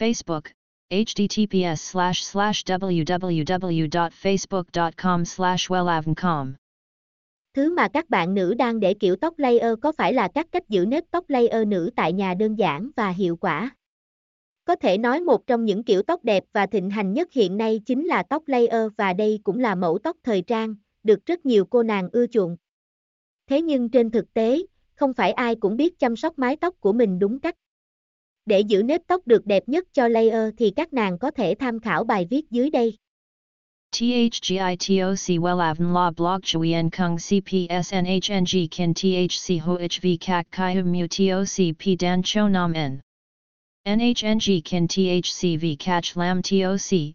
Facebook, https slash slash www.facebook.com slash wellavncom. Thứ mà các bạn nữ đang để kiểu tóc layer có phải là các cách giữ nếp tóc layer nữ tại nhà đơn giản và hiệu quả. Có thể nói một trong những kiểu tóc đẹp và thịnh hành nhất hiện nay chính là tóc layer và đây cũng là mẫu tóc thời trang, được rất nhiều cô nàng ưa chuộng. Thế nhưng trên thực tế, không phải ai cũng biết chăm sóc mái tóc của mình đúng cách. Để giữ nếp tóc được đẹp nhất cho layer thì các nàng có thể tham khảo bài viết dưới đây. THGITOC WELAVN La Blog Chuyen Kung CPSNHNG Kin THC HOHV CAC CHI Hum Mu TOC P Dan Cho Nam N. NHNG Kin THC V CACH Lam TOC,